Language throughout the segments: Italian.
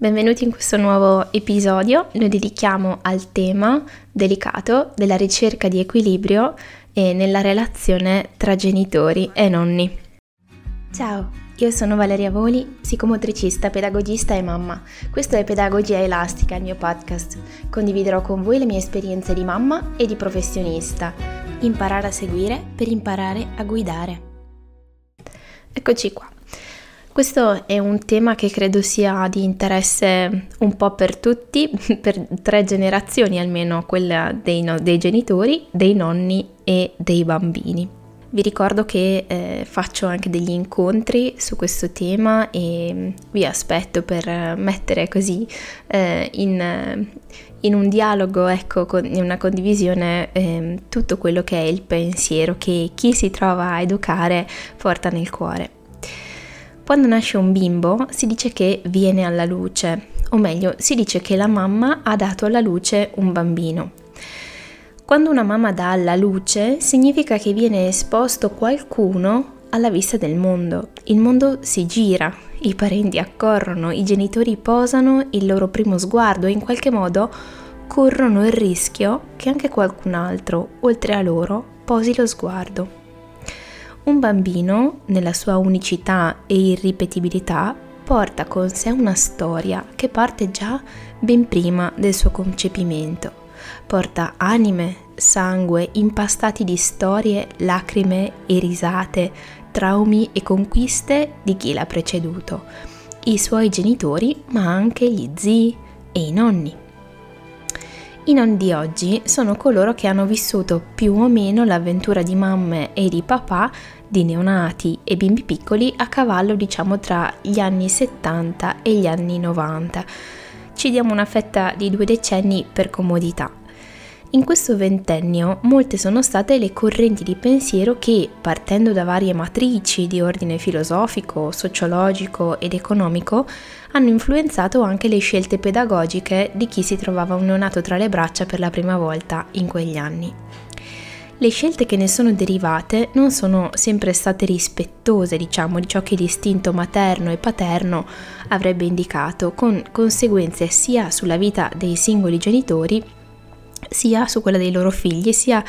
Benvenuti in questo nuovo episodio. Lo dedichiamo al tema delicato della ricerca di equilibrio e nella relazione tra genitori e nonni. Ciao, io sono Valeria Voli, psicomotricista, pedagogista e mamma. Questo è Pedagogia Elastica, il mio podcast. Condividerò con voi le mie esperienze di mamma e di professionista. Imparare a seguire per imparare a guidare. Eccoci qua. Questo è un tema che credo sia di interesse un po' per tutti, per tre generazioni almeno, quella dei, no, dei genitori, dei nonni e dei bambini. Vi ricordo che eh, faccio anche degli incontri su questo tema e vi aspetto per mettere così eh, in, in, un dialogo, ecco, con, in una condivisione, eh, tutto quello che è il pensiero che chi si trova a educare porta nel cuore. Quando nasce un bimbo si dice che viene alla luce, o meglio, si dice che la mamma ha dato alla luce un bambino. Quando una mamma dà alla luce significa che viene esposto qualcuno alla vista del mondo. Il mondo si gira, i parenti accorrono, i genitori posano il loro primo sguardo e in qualche modo corrono il rischio che anche qualcun altro, oltre a loro, posi lo sguardo. Un bambino, nella sua unicità e irripetibilità, porta con sé una storia che parte già ben prima del suo concepimento. Porta anime, sangue impastati di storie, lacrime e risate, traumi e conquiste di chi l'ha preceduto, i suoi genitori, ma anche gli zii e i nonni. I nonni di oggi sono coloro che hanno vissuto più o meno l'avventura di mamme e di papà, di neonati e bimbi piccoli a cavallo diciamo tra gli anni 70 e gli anni 90. Ci diamo una fetta di due decenni per comodità. In questo ventennio molte sono state le correnti di pensiero che, partendo da varie matrici di ordine filosofico, sociologico ed economico, hanno influenzato anche le scelte pedagogiche di chi si trovava un neonato tra le braccia per la prima volta in quegli anni. Le scelte che ne sono derivate non sono sempre state rispettose, diciamo, di ciò che l'istinto materno e paterno avrebbe indicato, con conseguenze sia sulla vita dei singoli genitori sia su quella dei loro figli, sia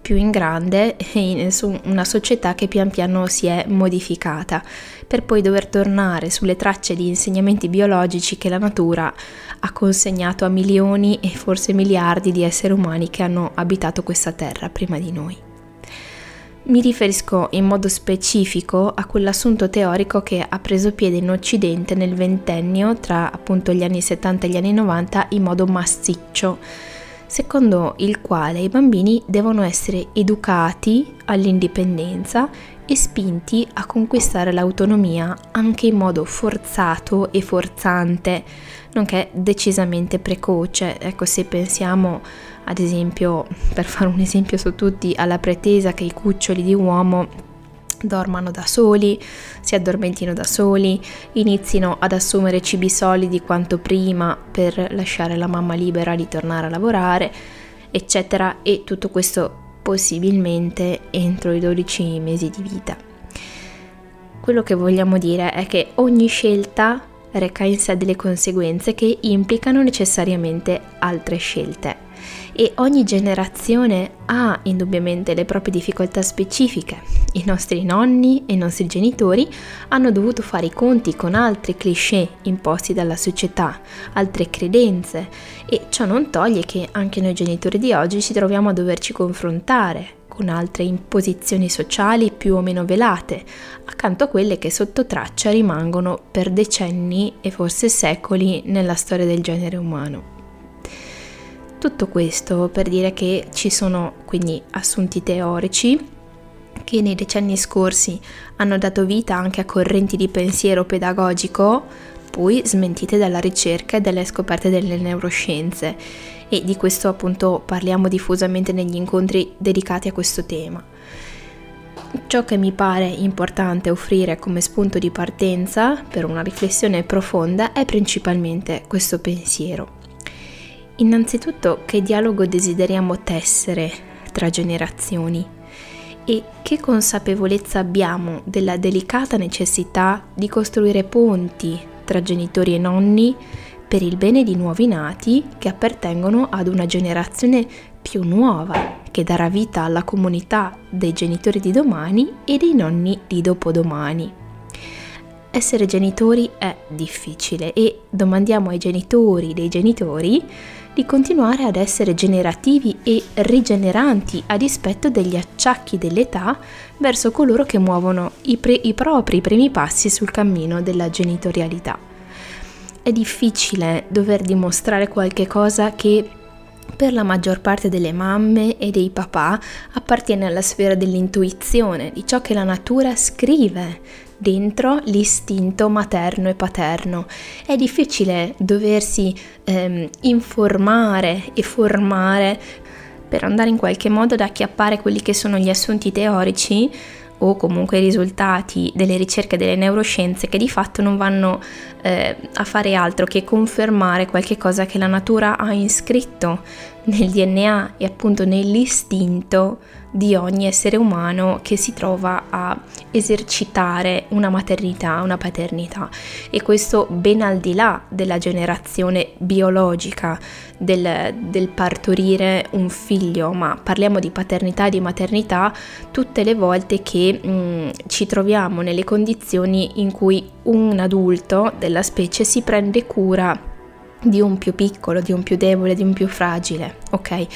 più in grande in, su una società che pian piano si è modificata, per poi dover tornare sulle tracce di insegnamenti biologici che la natura ha consegnato a milioni e forse miliardi di esseri umani che hanno abitato questa terra prima di noi. Mi riferisco in modo specifico a quell'assunto teorico che ha preso piede in Occidente nel ventennio tra appunto gli anni 70 e gli anni 90 in modo massiccio secondo il quale i bambini devono essere educati all'indipendenza e spinti a conquistare l'autonomia anche in modo forzato e forzante, nonché decisamente precoce. Ecco, se pensiamo ad esempio, per fare un esempio su tutti, alla pretesa che i cuccioli di uomo dormano da soli, si addormentino da soli, inizino ad assumere cibi solidi quanto prima per lasciare la mamma libera di tornare a lavorare, eccetera, e tutto questo possibilmente entro i 12 mesi di vita. Quello che vogliamo dire è che ogni scelta reca in sé delle conseguenze che implicano necessariamente altre scelte e ogni generazione ha indubbiamente le proprie difficoltà specifiche. I nostri nonni e i nostri genitori hanno dovuto fare i conti con altri cliché imposti dalla società, altre credenze e ciò non toglie che anche noi genitori di oggi ci troviamo a doverci confrontare con altre imposizioni sociali più o meno velate, accanto a quelle che sotto traccia rimangono per decenni e forse secoli nella storia del genere umano. Tutto questo per dire che ci sono quindi assunti teorici che nei decenni scorsi hanno dato vita anche a correnti di pensiero pedagogico, poi smentite dalla ricerca e dalle scoperte delle neuroscienze e di questo appunto parliamo diffusamente negli incontri dedicati a questo tema. Ciò che mi pare importante offrire come spunto di partenza per una riflessione profonda è principalmente questo pensiero. Innanzitutto che dialogo desideriamo tessere tra generazioni e che consapevolezza abbiamo della delicata necessità di costruire ponti tra genitori e nonni per il bene di nuovi nati che appartengono ad una generazione più nuova che darà vita alla comunità dei genitori di domani e dei nonni di dopodomani. Essere genitori è difficile e domandiamo ai genitori dei genitori di continuare ad essere generativi e rigeneranti a dispetto degli acciacchi dell'età verso coloro che muovono i, pre- i propri primi passi sul cammino della genitorialità. È difficile dover dimostrare qualche cosa che per la maggior parte delle mamme e dei papà appartiene alla sfera dell'intuizione, di ciò che la natura scrive dentro l'istinto materno e paterno. È difficile doversi ehm, informare e formare per andare in qualche modo ad acchiappare quelli che sono gli assunti teorici o comunque i risultati delle ricerche delle neuroscienze che di fatto non vanno eh, a fare altro che confermare qualche cosa che la natura ha iscritto nel DNA e appunto nell'istinto di ogni essere umano che si trova a esercitare una maternità, una paternità. E questo ben al di là della generazione biologica del, del partorire un figlio, ma parliamo di paternità e di maternità tutte le volte che mh, mm, ci troviamo nelle condizioni in cui un adulto della specie si prende cura di un più piccolo, di un più debole, di un più fragile, ok?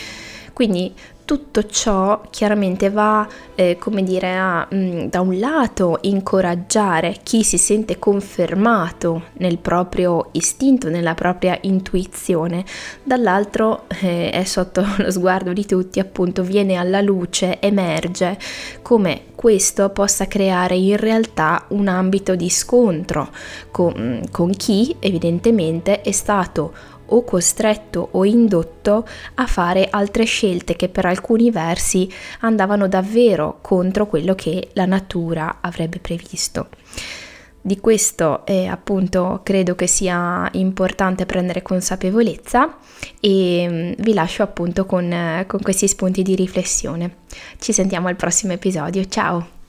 Quindi tutto ciò chiaramente va, eh, come dire, a mh, mm, da un lato incoraggiare chi si sente confermato nel proprio istinto, nella propria intuizione, dall'altro eh, è sotto lo sguardo di tutti, appunto, viene alla luce, emerge come questo possa creare in realtà un ambito di scontro con, con chi evidentemente è stato o costretto o indotto a fare altre scelte che per alcuni versi andavano davvero contro quello che la natura avrebbe previsto. Di questo eh, appunto credo che sia importante prendere consapevolezza e mm, vi lascio appunto con, con questi spunti di riflessione. Ci sentiamo al prossimo episodio, ciao!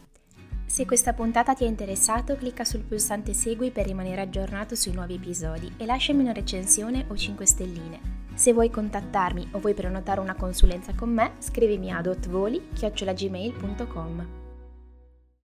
Se questa puntata ti ha interessato, clicca sul pulsante Segui per rimanere aggiornato sui nuovi episodi e lasciami una recensione o 5 stelline. Se vuoi contattarmi o vuoi prenotare una consulenza con me, scrivimi a dotvoli.gmail.com